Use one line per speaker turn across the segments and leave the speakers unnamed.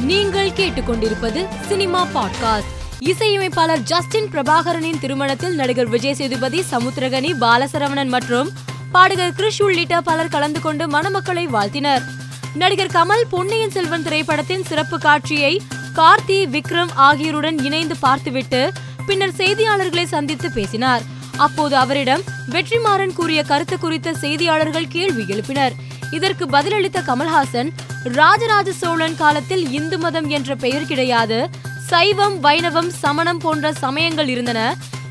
நீங்கள் கேட்டுக்கொண்டிருப்பது cinema podcast. இசையமைப்பாளர் ஜஸ்டின் பிரபாகரனின் திருமணத்தில் நடிகர் விஜய் சேதுபதி சமுத்திரகனி பாலசரவணன் மற்றும் பாடகர் கிருஷ் உள்ளிட்ட பலர் கலந்து கொண்டு மணமக்களை வாழ்த்தினர். நடிகர் கமல் பொன்னியின் செல்வன் திரைப்படத்தின் சிறப்பு காட்சியை கார்த்தி விக்ரம் ஆகியோருடன் இணைந்து பார்த்துவிட்டு பின்னர் செய்தியாளர்களை சந்தித்து பேசினார். அப்போது அவரிடம் வெற்றிமாறன் கூறிய கருத்து குறித்த செய்தியாளர்கள் கேள்வி எழுப்பினர். இதற்கு பதிலளித்த கமல்ஹாசன் ராஜராஜ சோழன் காலத்தில் இந்து மதம் என்ற பெயர் கிடையாது. சைவம் வைணவம் சமணம் போன்ற சமயங்கள் இருந்தன.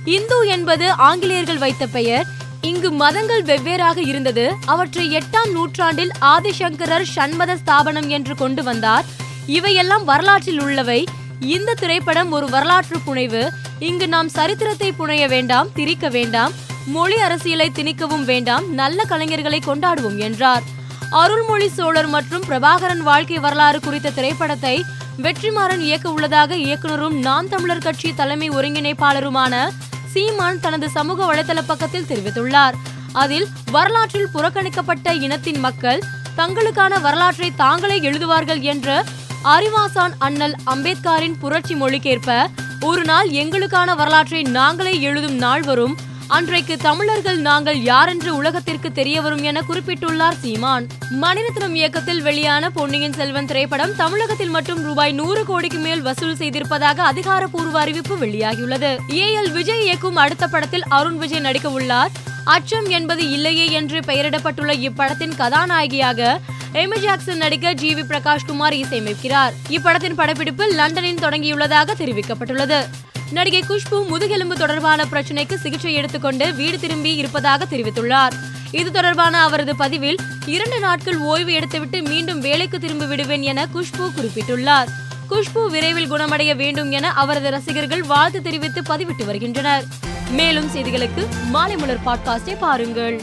இந்து என்பது ஆங்கிலேயர்கள் வைத்த பெயர். இங்கு மதங்கள் வெவ்வேறாக இருந்தது. அவற்றை எட்டாம் நூற்றாண்டில் ஆதிசங்கரர் சண்மத ஸ்தாபனம் என்று கொண்டு வந்தார். இவையெல்லாம் வரலாற்றில் உள்ளவை. இந்த திரைப்படம் ஒரு வரலாற்று புனைவு. இங்கு நாம் சரித்திரத்தை புனைய வேண்டாம் திரிக்க வேண்டாம் மொழி அரசியலை திணிக்கவும் வேண்டாம் நல்ல கலைஞர்களை கொண்டாடுவோம் என்றார். அருள்மொழி சோழர் மற்றும் பிரபாகரன் வாழ்க்கை வரலாறு குறித்த திரைப்படத்தை வெற்றிமாறன் இயக்க உள்ளதாக இயக்குனரும் நாம் தமிழர் கட்சி தலைமை ஒருங்கிணைப்பாளருமான சீமான் தனது சமூக வலைதள பக்கத்தில் தெரிவித்துள்ளார். அதில் வரலாற்றில் புறக்கணிக்கப்பட்ட இனத்தின் மக்கள் தங்களுக்கான வரலாற்றை தாங்களே எழுதுவார்கள் என்ற அறிவாசான் அண்ணல் அம்பேத்கரின் புரட்சி மொழிக்கேற்ப ஒரு நாள் எங்களுக்கான வரலாற்றை நாங்களே எழுதும் நாள் வரும். அன்றைக்கு தமிழர்கள் நாங்கள் யாரென்று உலகத்திற்கு தெரிய வரும் என குறிப்பிட்டுள்ளார் சீமான். மணிரத்னம் இயக்கத்தில் வெளியான பொன்னியின் செல்வன் திரைப்படம் தமிழகத்தில் மட்டும் ரூபாய் நூறு கோடிக்கு மேல் வசூல் செய்திருப்பதாக அதிகாரப்பூர்வ அறிவிப்பு வெளியாகியுள்ளது. ஏ. எல். விஜய் இயக்கும் அடுத்த படத்தில் அருண் விஜய் நடிக்க உள்ளார் அச்சம் என்பது இல்லையே என்று பெயரிடப்பட்டுள்ள இப்படத்தின் கதாநாயகியாக எமி ஜாக்சன் நடிக்க ஜி வி பிரகாஷ் குமார் இசையமைக்கிறார். இப்படத்தின் படப்பிடிப்பு லண்டனில் தொடங்கியுள்ளதாக தெரிவிக்கப்பட்டுள்ளது. நடிகை குஷ்பு முதுகெலும்பு தொடர்பான பிரச்சனைக்கு சிகிச்சை எடுத்துக்கொண்டு வீடு திரும்பி இருப்பதாக தெரிவித்துள்ளார். இது தொடர்பான அவரது பதிவில் இரண்டு நாட்கள் ஓய்வு எடுத்துவிட்டு மீண்டும் வேலைக்கு திரும்பி விடுவேன் என குஷ்பு குறிப்பிட்டுள்ளார். குஷ்பு விரைவில் குணமடைய வேண்டும் என அவரது ரசிகர்கள் வாழ்த்து தெரிவித்து பதிவிட்டு வருகின்றனர். மேலும் செய்திகளுக்கு மாலை மலர் பாட்காஸ்டை பாருங்கள்.